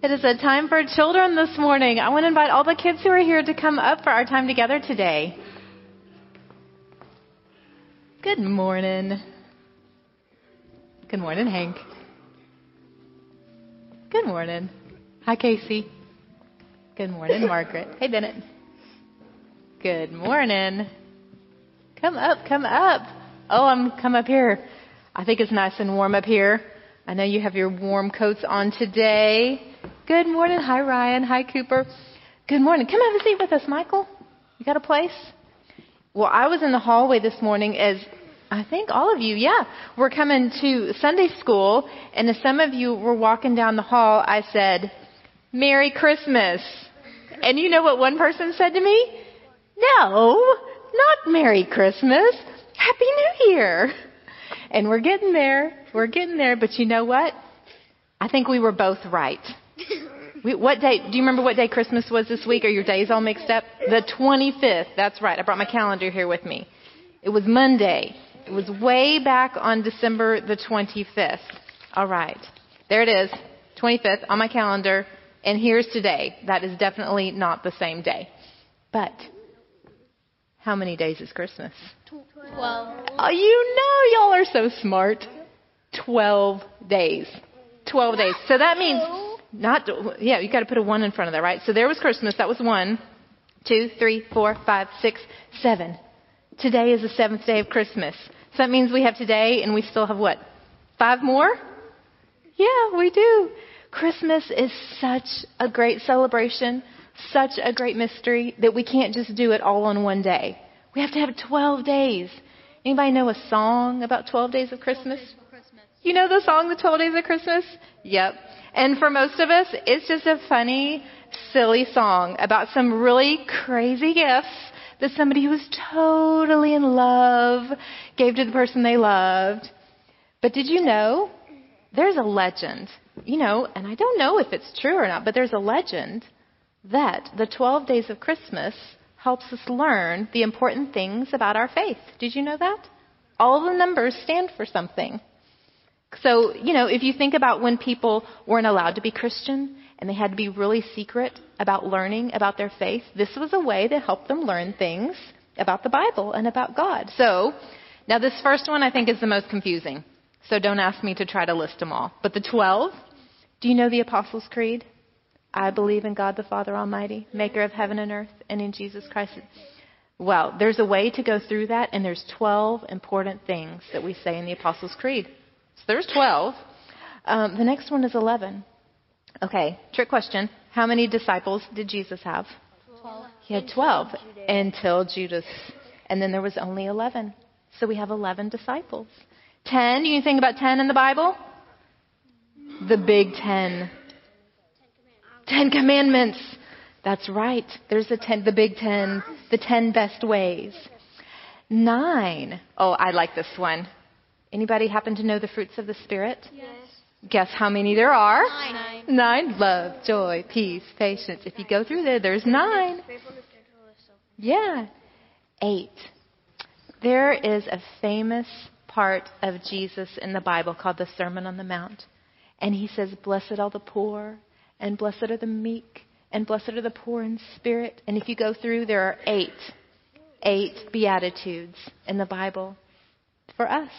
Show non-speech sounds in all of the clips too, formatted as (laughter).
It is a time for children this morning. I want to invite all the kids who are here to come up for our time together today. Good morning. Good morning, Hank. Good morning. Hi, Casey. Good morning, Margaret. Hey, Bennett. Good morning. Come up, come up. Oh, I'm come up here. I think it's nice and warm up here. I know you have your warm coats on today. Good morning. Hi, Ryan. Hi, Cooper. Good morning. Come have a seat with us, Michael. You got a place? Well, I was in the hallway this morning as I think all of you, yeah, were coming to Sunday school, and as some of you were walking down the hall, I said, Merry Christmas. And you know what one person said to me? No, not Merry Christmas. Happy New Year. And we're getting there. We're getting there. But you know what? I think we were both right. We, what day? Do you remember what day Christmas was this week? Are your days all mixed up? The 25th. That's right. I brought my calendar here with me. It was Monday. It was way back on December the 25th. All right. There it is. 25th on my calendar. And here's today. That is definitely not the same day. But how many days is Christmas? Twelve. Oh, you know y'all are so smart. 12 days. 12 days. So that means not, yeah, you got to put a one in front of that, right? So there was Christmas. That was one, two, three, four, five, six, seven. Today is the seventh day of Christmas. So that means we have today and we still have what? Five more? Yeah, we do. Christmas is such a great celebration, such a great mystery that we can't just do it all on one day. We have to have 12 days. Anybody know a song about 12 days of Christmas? You know the song, The 12 Days of Christmas? Yep. And for most of us, it's just a funny, silly song about some really crazy gifts that somebody who was totally in love gave to the person they loved. But did you know there's a legend, you know, and I don't know if it's true or not, but there's a legend that the 12 days of Christmas helps us learn the important things about our faith. Did you know that? All the numbers stand for something. So, you know, if you think about when people weren't allowed to be Christian and they had to be really secret about learning about their faith, this was a way to help them learn things about the Bible and about God. So, now this first one I think is the most confusing. So don't ask me to try to list them all. But the 12, do you know the Apostles' Creed? I believe in God the Father Almighty, maker of heaven and earth, and in Jesus Christ. Well, there's a way to go through that, and there's 12 important things that we say in the Apostles' Creed. So there's 12. Um, the next one is 11. Okay, trick question. How many disciples did Jesus have? 12. He had 12 until Judas. And then there was only 11. So we have 11 disciples. 10, you think about 10 in the Bible? The big 10. Ten Commandments. That's right. There's the ten, the big ten, the ten best ways. Nine. Oh, I like this one. Anybody happen to know the fruits of the Spirit? Yes. Guess how many there are? Nine. Nine. Love, joy, peace, patience. If you go through there, there's nine. Yeah. Eight. There is a famous part of Jesus in the Bible called the Sermon on the Mount. And he says, Blessed are the poor, and blessed are the meek, and blessed are the poor in spirit. And if you go through, there are eight, eight Beatitudes in the Bible for us.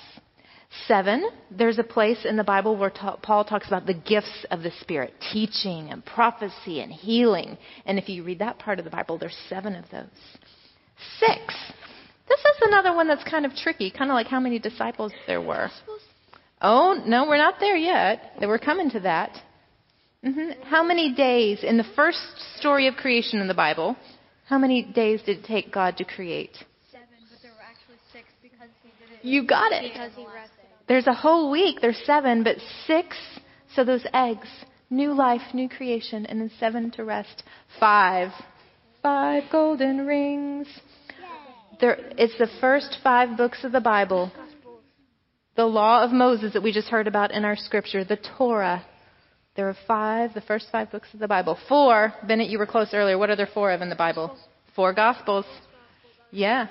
Seven, there's a place in the Bible where ta- Paul talks about the gifts of the Spirit, teaching and prophecy and healing. And if you read that part of the Bible, there's seven of those. Six, this is another one that's kind of tricky, kind of like how many disciples there were. Oh, no, we're not there yet. We're coming to that. Mm-hmm. How many days in the first story of creation in the Bible? How many days did it take God to create? Seven, but there were actually six because he did it. You got it. Because he rested. There's a whole week. There's seven, but six. So those eggs, new life, new creation, and then seven to rest. Five. Five golden rings. There, it's the first five books of the Bible. The law of Moses that we just heard about in our scripture, the Torah. There are five, the first five books of the Bible. Four, Bennett, you were close earlier. What are there four of in the Bible? Four Gospels. Yeah.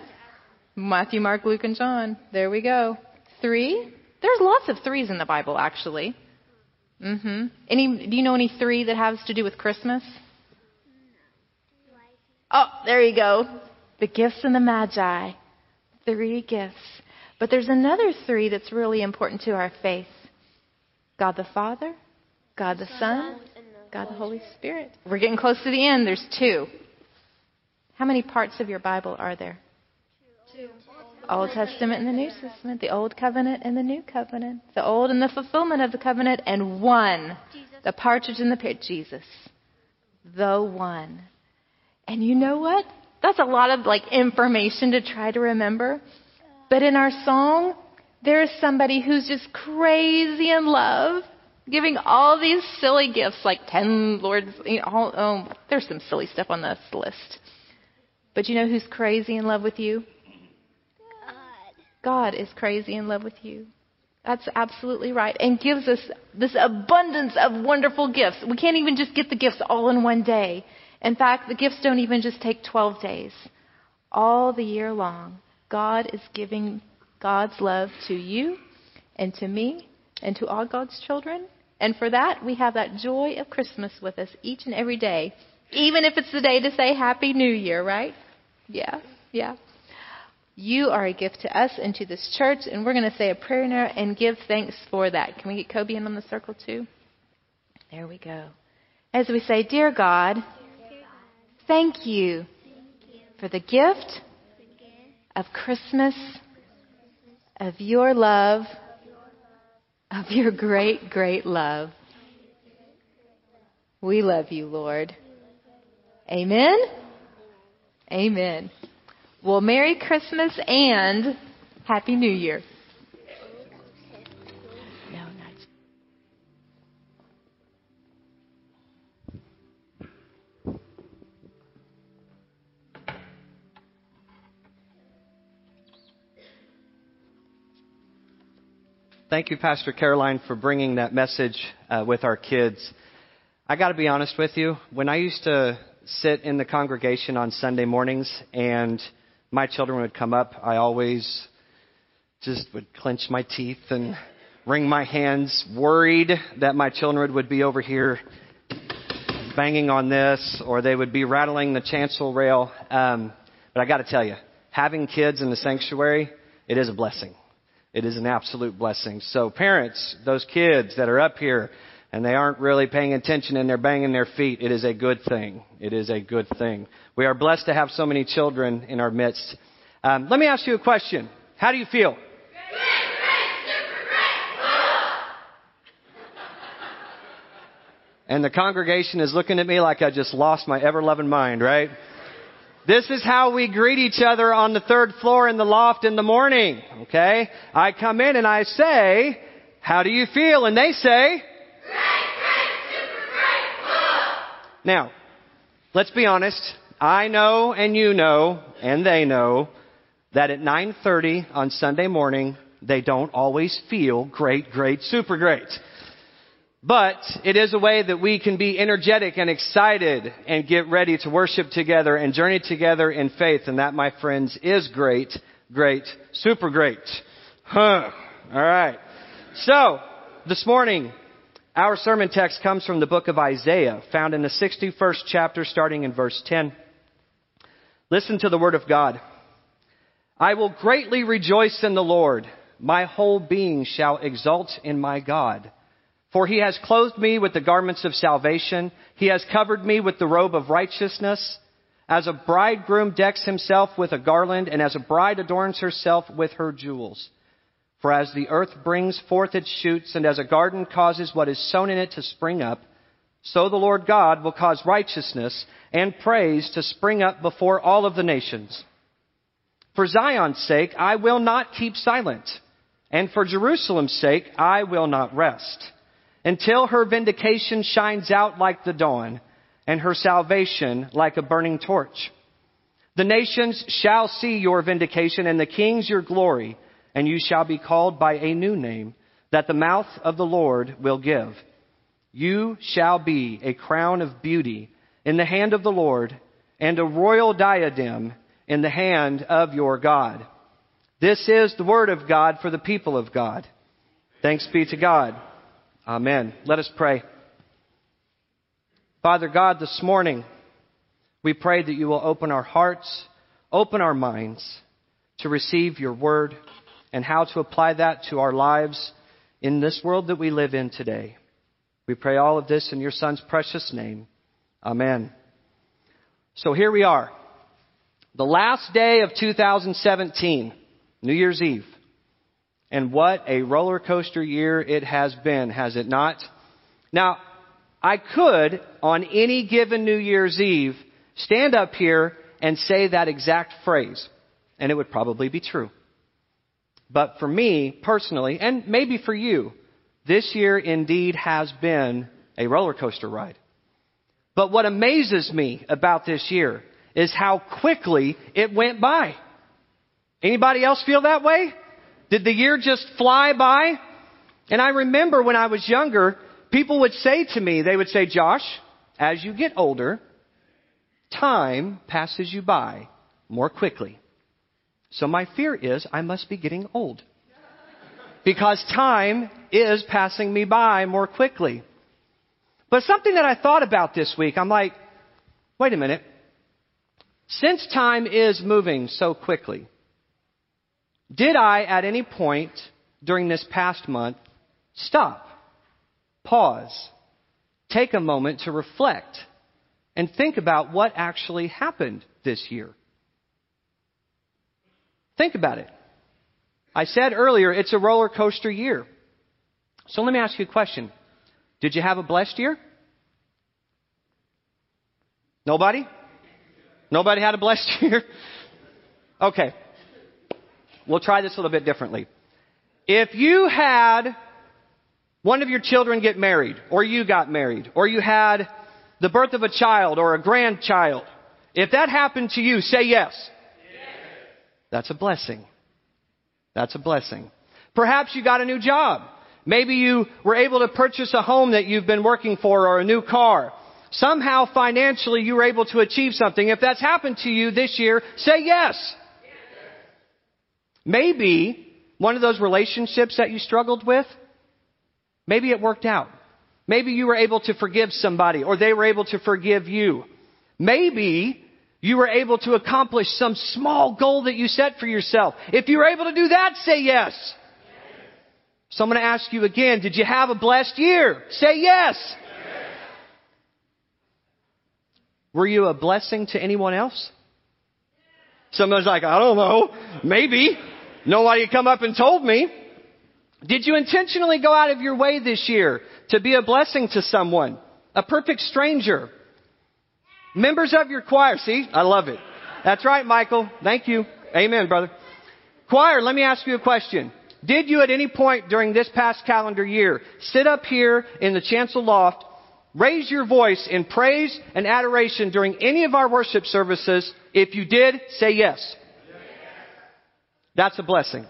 Matthew, Mark, Luke, and John. There we go. Three. There's lots of threes in the Bible, actually. Mm-hmm. Any? Do you know any three that has to do with Christmas? Oh, there you go. The gifts and the magi. Three gifts. But there's another three that's really important to our faith. God the Father, God the Son, God the Holy Spirit. We're getting close to the end. There's two. How many parts of your Bible are there? Two. Old Testament and the New Testament, the Old Covenant and the New Covenant, the Old and the fulfillment of the covenant, and one, the partridge in the pear, Jesus, the one. And you know what? That's a lot of like information to try to remember. But in our song, there is somebody who's just crazy in love, giving all these silly gifts, like ten lords. You know, all, oh, there's some silly stuff on this list. But you know who's crazy in love with you? God is crazy in love with you. That's absolutely right. And gives us this abundance of wonderful gifts. We can't even just get the gifts all in one day. In fact, the gifts don't even just take 12 days. All the year long, God is giving God's love to you and to me and to all God's children. And for that, we have that joy of Christmas with us each and every day. Even if it's the day to say Happy New Year, right? Yeah, yeah. You are a gift to us and to this church, and we're going to say a prayer now and give thanks for that. Can we get Kobe in on the circle too? There we go. As we say, Dear God, thank you for the gift of Christmas, of your love, of your great, great love. We love you, Lord. Amen? Amen. Well, Merry Christmas and Happy New Year. Thank you, Pastor Caroline, for bringing that message uh, with our kids. I got to be honest with you. When I used to sit in the congregation on Sunday mornings and my children would come up, I always just would clench my teeth and wring my hands, worried that my children would be over here banging on this or they would be rattling the chancel rail. Um, but I got to tell you, having kids in the sanctuary, it is a blessing. It is an absolute blessing. So parents, those kids that are up here and they aren't really paying attention and they're banging their feet, it is a good thing. It is a good thing. We are blessed to have so many children in our midst. Um, let me ask you a question. How do you feel? And the congregation is looking at me like I just lost my ever loving mind, right? This is how we greet each other on the third floor in the loft in the morning, okay? I come in and I say, how do you feel? And they say, Now, let's be honest. I know and you know and they know that at 9:30 on Sunday morning they don't always feel great, great, super great. But it is a way that we can be energetic and excited and get ready to worship together and journey together in faith. And that, my friends, is great, great, super great. Huh. All right. So, this morning, our sermon text comes from the book of Isaiah, found in the 61st chapter, starting in verse 10. Listen to the word of God. I will greatly rejoice in the Lord. My whole being shall exult in my God. For he has clothed me with the garments of salvation. He has covered me with the robe of righteousness. As a bridegroom decks himself with a garland, and as a bride adorns herself with her jewels. For as the earth brings forth its shoots, and as a garden causes what is sown in it to spring up, so the Lord God will cause righteousness and praise to spring up before all of the nations. For Zion's sake, I will not keep silent, and for Jerusalem's sake, I will not rest until her vindication shines out like the dawn and her salvation like a burning torch. The nations shall see your vindication and the kings your glory, and you shall be called by a new name that the mouth of the Lord will give. You shall be a crown of beauty in the hand of the Lord and a royal diadem in the hand of your God. This is the word of God for the people of God. Thanks be to God. Amen. Let us pray. Father God, this morning, we pray that you will open our hearts, open our minds to receive your word and how to apply that to our lives in this world that we live in today. We pray all of this in your son's precious name. Amen. So here we are. The last day of 2017, New Year's Eve. And what a roller coaster year it has been, has it not? Now, I could, on any given New Year's Eve, stand up here and say that exact phrase, and it would probably be true. But for me, personally, and maybe for you, this year indeed has been a roller coaster ride. But what amazes me about this year is how quickly it went by. Anybody else feel that way? Did the year just fly by? And I remember when I was younger, people would say to me, they would say, Josh, as you get older, time passes you by more quickly. So my fear is I must be getting old. Because time is passing me by more quickly. But something that I thought about this week, I'm like, wait a minute. Since time is moving so quickly, did I at any point during this past month stop, pause, take a moment to reflect, and think about what actually happened this year? Think about it. I said earlier, it's a roller coaster year. So let me ask you a question. Did you have a blessed year? Nobody? Nobody had a blessed (laughs) year? Okay. We'll try this a little bit differently. If you had one of your children get married, or you got married, or you had the birth of a child or a grandchild, if that happened to you, say yes. That's a blessing. That's a blessing. Perhaps you got a new job. Maybe you were able to purchase a home that you've been working for or a new car. Somehow financially you were able to achieve something. If that's happened to you this year, say yes. Maybe one of those relationships that you struggled with, maybe it worked out. Maybe you were able to forgive somebody or they were able to forgive you. Maybe you were able to accomplish some small goal that you set for yourself. If you were able to do that, say yes. So I'm going to ask you again, did you have a blessed year? Say yes. yes. Were you a blessing to anyone else? Someone's like, I don't know. Maybe. Nobody come up and told me. Did you intentionally go out of your way this year to be a blessing to someone? A perfect stranger? Members of your choir, see? I love it. That's right, Michael. Thank you. Amen, brother. Choir, let me ask you a question. Did you at any point during this past calendar year sit up here in the chancel loft, raise your voice in praise and adoration during any of our worship services? If you did, say yes. That's a blessing.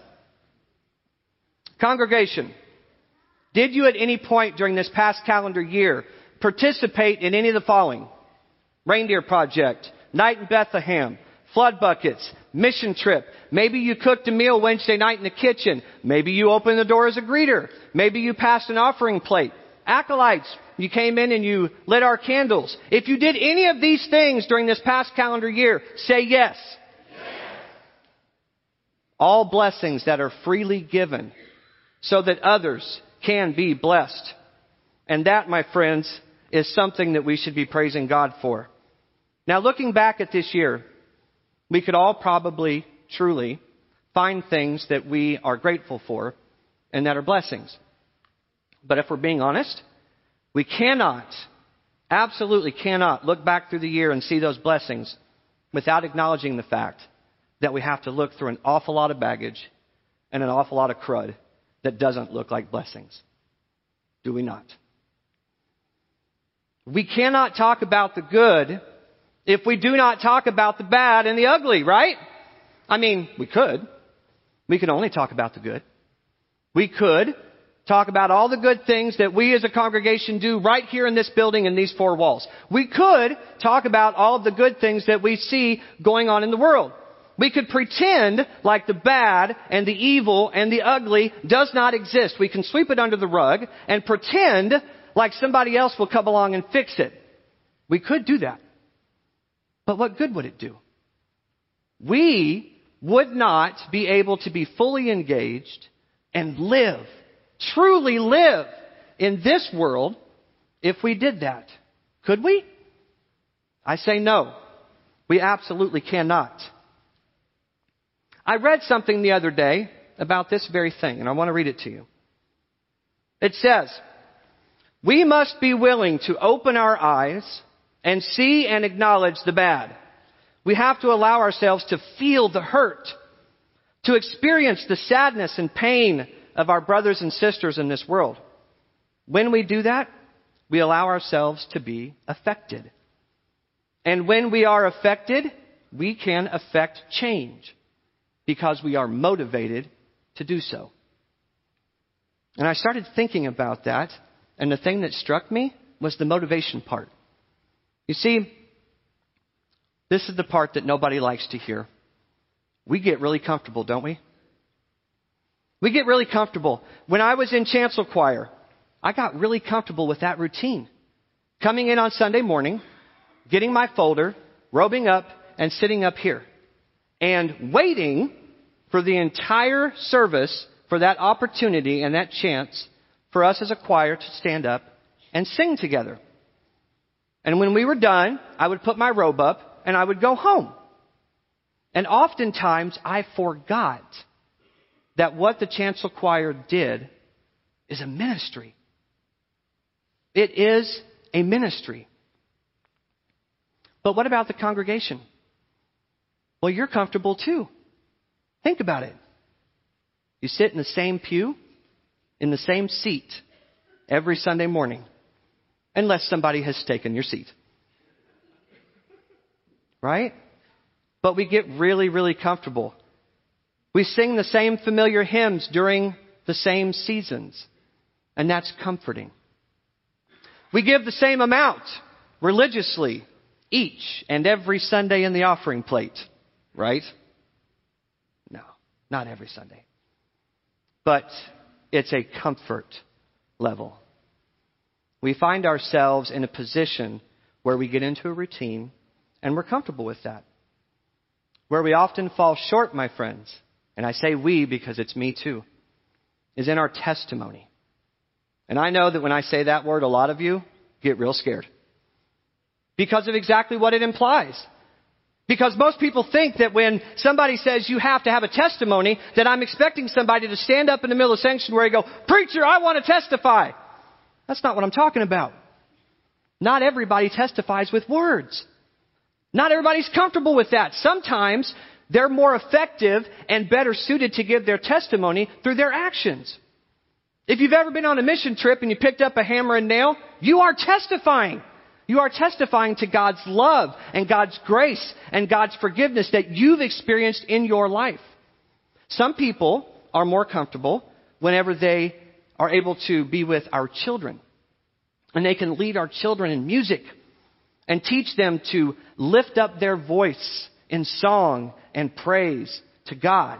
Congregation, did you at any point during this past calendar year participate in any of the following? Reindeer Project, Night in Bethlehem, Flood Buckets, Mission Trip. Maybe you cooked a meal Wednesday night in the kitchen. Maybe you opened the door as a greeter. Maybe you passed an offering plate. Acolytes, you came in and you lit our candles. If you did any of these things during this past calendar year, say yes. yes. All blessings that are freely given so that others can be blessed. And that, my friends, is something that we should be praising God for. Now, looking back at this year, we could all probably truly find things that we are grateful for and that are blessings. But if we're being honest, we cannot, absolutely cannot look back through the year and see those blessings without acknowledging the fact that we have to look through an awful lot of baggage and an awful lot of crud that doesn't look like blessings. Do we not? We cannot talk about the good if we do not talk about the bad and the ugly, right? I mean, we could. We can only talk about the good. We could talk about all the good things that we as a congregation do right here in this building in these four walls. We could talk about all of the good things that we see going on in the world. We could pretend like the bad and the evil and the ugly does not exist. We can sweep it under the rug and pretend like somebody else will come along and fix it. We could do that. But what good would it do? We would not be able to be fully engaged and live, truly live in this world if we did that. Could we? I say no. We absolutely cannot. I read something the other day about this very thing, and I want to read it to you. It says, We must be willing to open our eyes and see and acknowledge the bad. We have to allow ourselves to feel the hurt, to experience the sadness and pain of our brothers and sisters in this world. When we do that, we allow ourselves to be affected. And when we are affected, we can affect change because we are motivated to do so. And I started thinking about that, and the thing that struck me was the motivation part. You see, this is the part that nobody likes to hear. We get really comfortable, don't we? We get really comfortable. When I was in chancel choir, I got really comfortable with that routine. Coming in on Sunday morning, getting my folder, robing up, and sitting up here. And waiting for the entire service for that opportunity and that chance for us as a choir to stand up and sing together. And when we were done, I would put my robe up and I would go home. And oftentimes I forgot that what the chancel choir did is a ministry. It is a ministry. But what about the congregation? Well, you're comfortable too. Think about it. You sit in the same pew, in the same seat, every Sunday morning, unless somebody has taken your seat. Right? But we get really, really comfortable. We sing the same familiar hymns during the same seasons, and that's comforting. We give the same amount religiously each and every Sunday in the offering plate, right? No, not every Sunday. But it's a comfort level. We find ourselves in a position where we get into a routine and we're comfortable with that. Where we often fall short, my friends, and I say we because it's me too, is in our testimony. And I know that when I say that word, a lot of you get real scared because of exactly what it implies. Because most people think that when somebody says you have to have a testimony, that I'm expecting somebody to stand up in the middle of sanctuary and go, Preacher, I want to testify. That's not what I'm talking about. Not everybody testifies with words. Not everybody's comfortable with that. Sometimes they're more effective and better suited to give their testimony through their actions. If you've ever been on a mission trip and you picked up a hammer and nail, you are testifying. You are testifying to God's love and God's grace and God's forgiveness that you've experienced in your life. Some people are more comfortable whenever they are able to be with our children. And they can lead our children in music and teach them to lift up their voice in song and praise to God.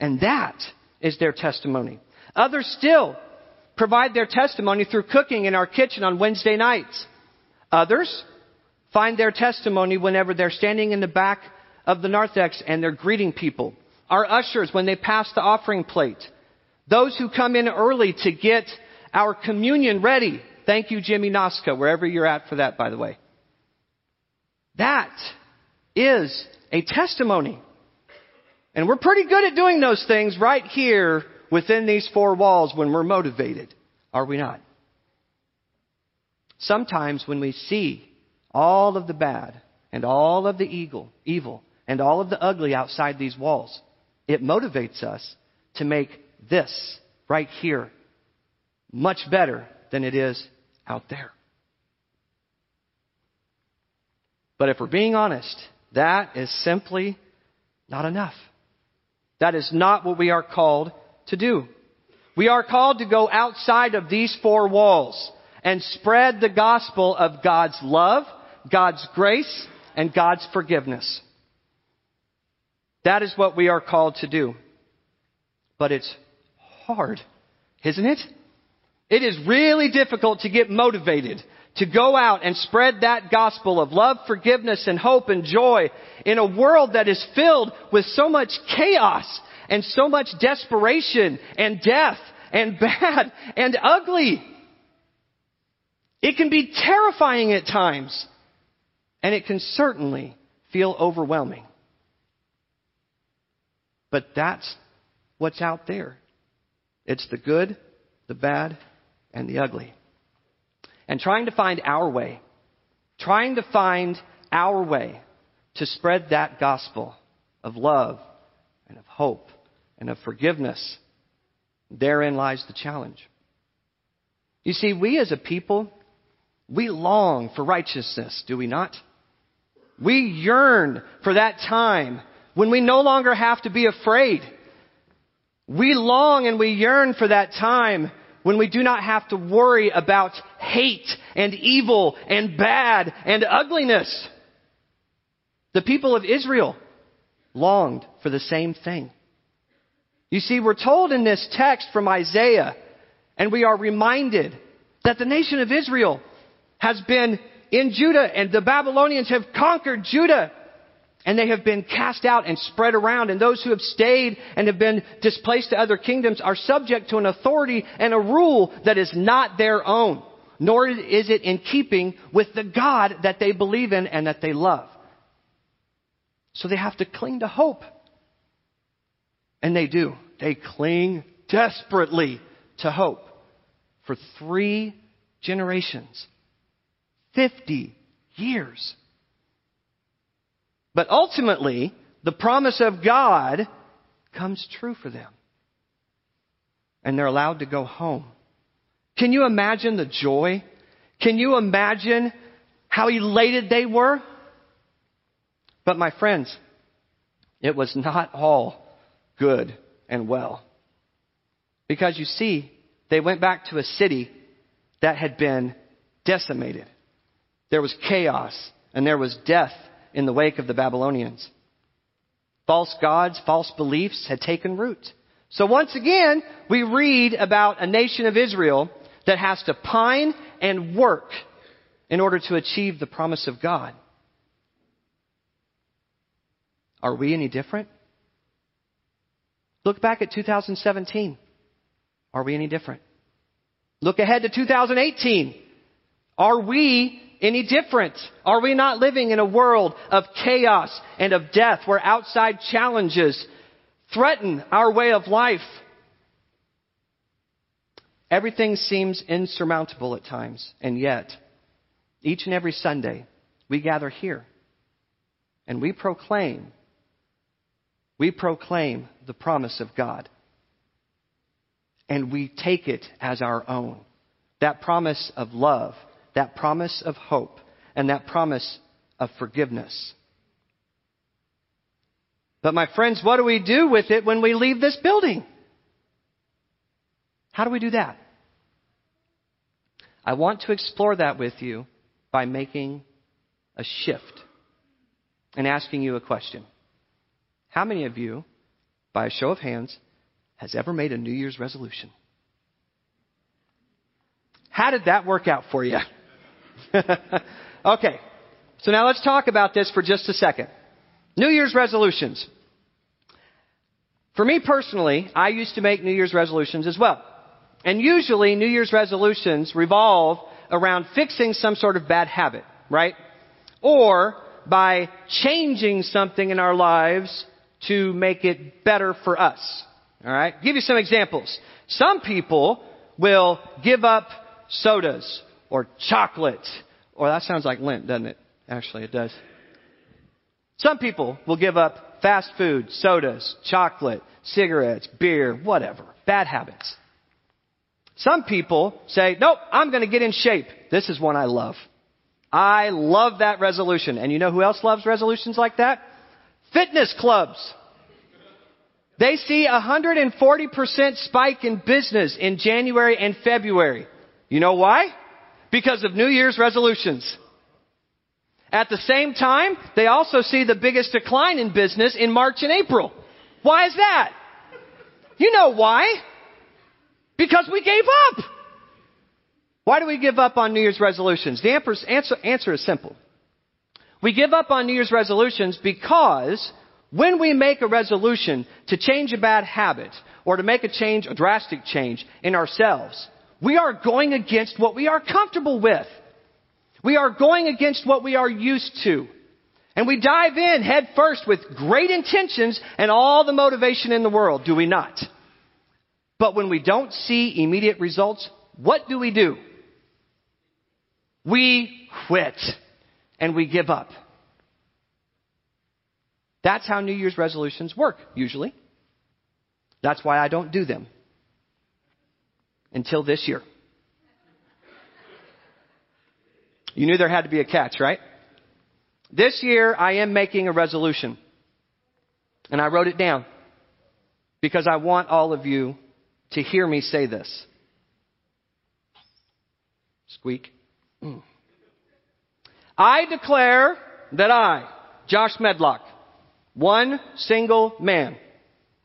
And that is their testimony. Others still provide their testimony through cooking in our kitchen on Wednesday nights Others find their testimony whenever they're standing in the back of the narthex and they're greeting people. Our ushers when they pass the offering plate. Those who come in early to get our communion ready. Thank you, Jimmy Noska, wherever you're at for that, by the way. That is a testimony. And we're pretty good at doing those things right here within these four walls when we're motivated, are we not? Sometimes when we see all of the bad and all of the evil, evil and all of the ugly outside these walls, it motivates us to make this right here much better than it is out there. But if we're being honest, that is simply not enough. That is not what we are called to do. We are called to go outside of these four walls and spread the gospel of God's love, God's grace, and God's forgiveness. That is what we are called to do. But it's hard, isn't it? It is really difficult to get motivated to go out and spread that gospel of love, forgiveness, and hope and joy in a world that is filled with so much chaos and so much desperation and death and (laughs) bad and ugly. It can be terrifying at times, and it can certainly feel overwhelming. But that's what's out there. It's the good, the bad, and the ugly. And trying to find our way, trying to find our way to spread that gospel of love and of hope and of forgiveness, therein lies the challenge. You see, we as a people, we long for righteousness, do we not? We yearn for that time when we no longer have to be afraid. We long and we yearn for that time when we do not have to worry about hate and evil and bad and ugliness. The people of Israel longed for the same thing. You see, we're told in this text from Isaiah, and we are reminded that the nation of Israel has been in Judah, and the Babylonians have conquered Judah. And they have been cast out and spread around. And those who have stayed and have been displaced to other kingdoms are subject to an authority and a rule that is not their own. Nor is it in keeping with the God that they believe in and that they love. So they have to cling to hope. And they do. They cling desperately to hope for three generations. 50 years. But ultimately, the promise of God comes true for them. And they're allowed to go home. Can you imagine the joy? Can you imagine how elated they were? But my friends, it was not all good and well. Because you see, they went back to a city that had been decimated. There was chaos and there was death in the wake of the Babylonians. False gods, false beliefs had taken root. So once again, we read about a nation of Israel that has to pine and work in order to achieve the promise of God. Are we any different? Look back at 2017. Are we any different? Look ahead to 2018. Are we any different? Are we not living in a world of chaos and of death where outside challenges threaten our way of life? Everything seems insurmountable at times, and yet, each and every Sunday, we gather here and we proclaim, we proclaim the promise of God. And we take it as our own. That promise of love that promise of hope and that promise of forgiveness. But my friends, what do we do with it when we leave this building? How do we do that? I want to explore that with you by making a shift and asking you a question. How many of you, by a show of hands, has ever made a New Year's resolution? How did that work out for you? (laughs) okay. So now let's talk about this for just a second. New Year's resolutions. For me personally, I used to make New Year's resolutions as well. And usually New Year's resolutions revolve around fixing some sort of bad habit, right? Or by changing something in our lives to make it better for us. Alright? Give you some examples. Some people will give up sodas or chocolate. Or that sounds like Lent, doesn't it? Actually, it does. Some people will give up fast food, sodas, chocolate, cigarettes, beer, whatever. Bad habits. Some people say, nope, I'm going to get in shape. This is one I love. I love that resolution. And you know who else loves resolutions like that? Fitness clubs. They see a 140% spike in business in January and February. You know why? Because of New Year's resolutions. At the same time, they also see the biggest decline in business in March and April. Why is that? You know why? Because we gave up. Why do we give up on New Year's resolutions? The answer, answer is simple. We give up on New Year's resolutions because when we make a resolution to change a bad habit or to make a change, a drastic change in ourselves, we are going against what we are comfortable with. We are going against what we are used to. And we dive in head first with great intentions and all the motivation in the world, do we not? But when we don't see immediate results, what do we do? We quit and we give up. That's how New Year's resolutions work, usually. That's why I don't do them. Until this year. You knew there had to be a catch, right? This year, I am making a resolution. And I wrote it down because I want all of you to hear me say this. Squeak. (clears throat) I declare that I, Josh Medlock, one single man,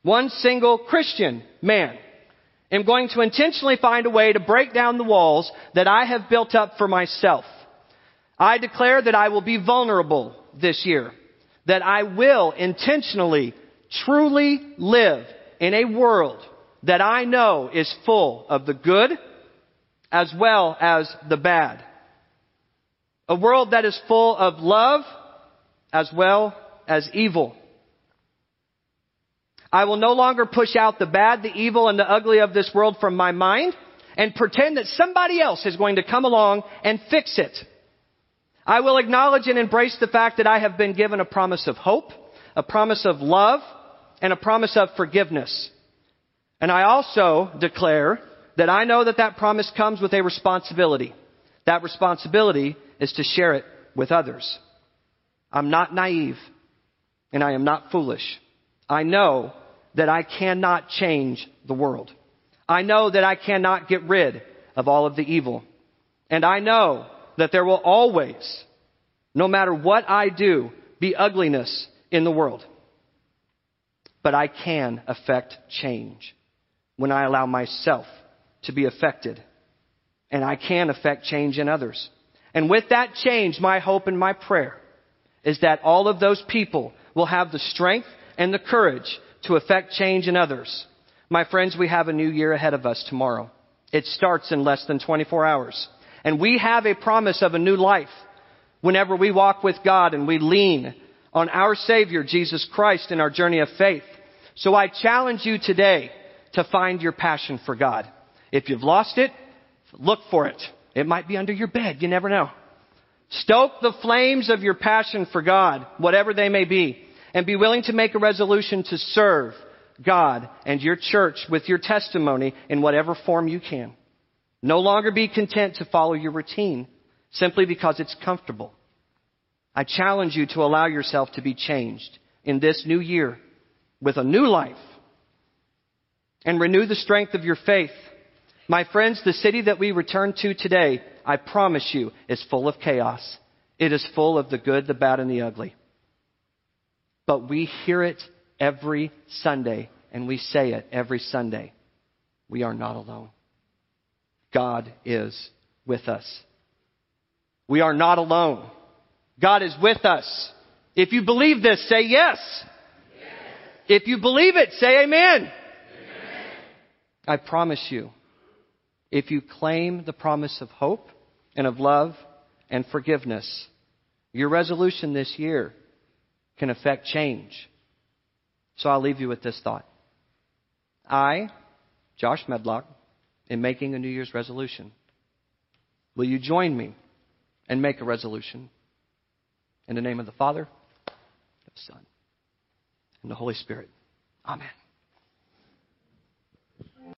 one single Christian man, am going to intentionally find a way to break down the walls that I have built up for myself. I declare that I will be vulnerable this year, that I will intentionally, truly live in a world that I know is full of the good as well as the bad. A world that is full of love as well as evil. I will no longer push out the bad, the evil, and the ugly of this world from my mind and pretend that somebody else is going to come along and fix it. I will acknowledge and embrace the fact that I have been given a promise of hope, a promise of love, and a promise of forgiveness. And I also declare that I know that that promise comes with a responsibility. That responsibility is to share it with others. I'm not naive and I am not foolish. I know that I cannot change the world. I know that I cannot get rid of all of the evil. And I know that there will always, no matter what I do, be ugliness in the world. But I can affect change when I allow myself to be affected. And I can affect change in others. And with that change, my hope and my prayer is that all of those people will have the strength and the courage to affect change in others. My friends, we have a new year ahead of us tomorrow. It starts in less than 24 hours. And we have a promise of a new life whenever we walk with God and we lean on our Savior, Jesus Christ, in our journey of faith. So I challenge you today to find your passion for God. If you've lost it, look for it. It might be under your bed. You never know. Stoke the flames of your passion for God, whatever they may be, and be willing to make a resolution to serve God and your church with your testimony in whatever form you can. No longer be content to follow your routine simply because it's comfortable. I challenge you to allow yourself to be changed in this new year with a new life and renew the strength of your faith. My friends, the city that we return to today, I promise you, is full of chaos. It is full of the good, the bad, and the ugly. But we hear it every Sunday, and we say it every Sunday. We are not alone. God is with us. We are not alone. God is with us. If you believe this, say yes. yes. If you believe it, say amen. amen. I promise you, if you claim the promise of hope and of love and forgiveness, your resolution this year can affect change. So I'll leave you with this thought. I, Josh Medlock, am making a New Year's resolution. Will you join me and make a resolution? In the name of the Father, the Son, and the Holy Spirit. Amen.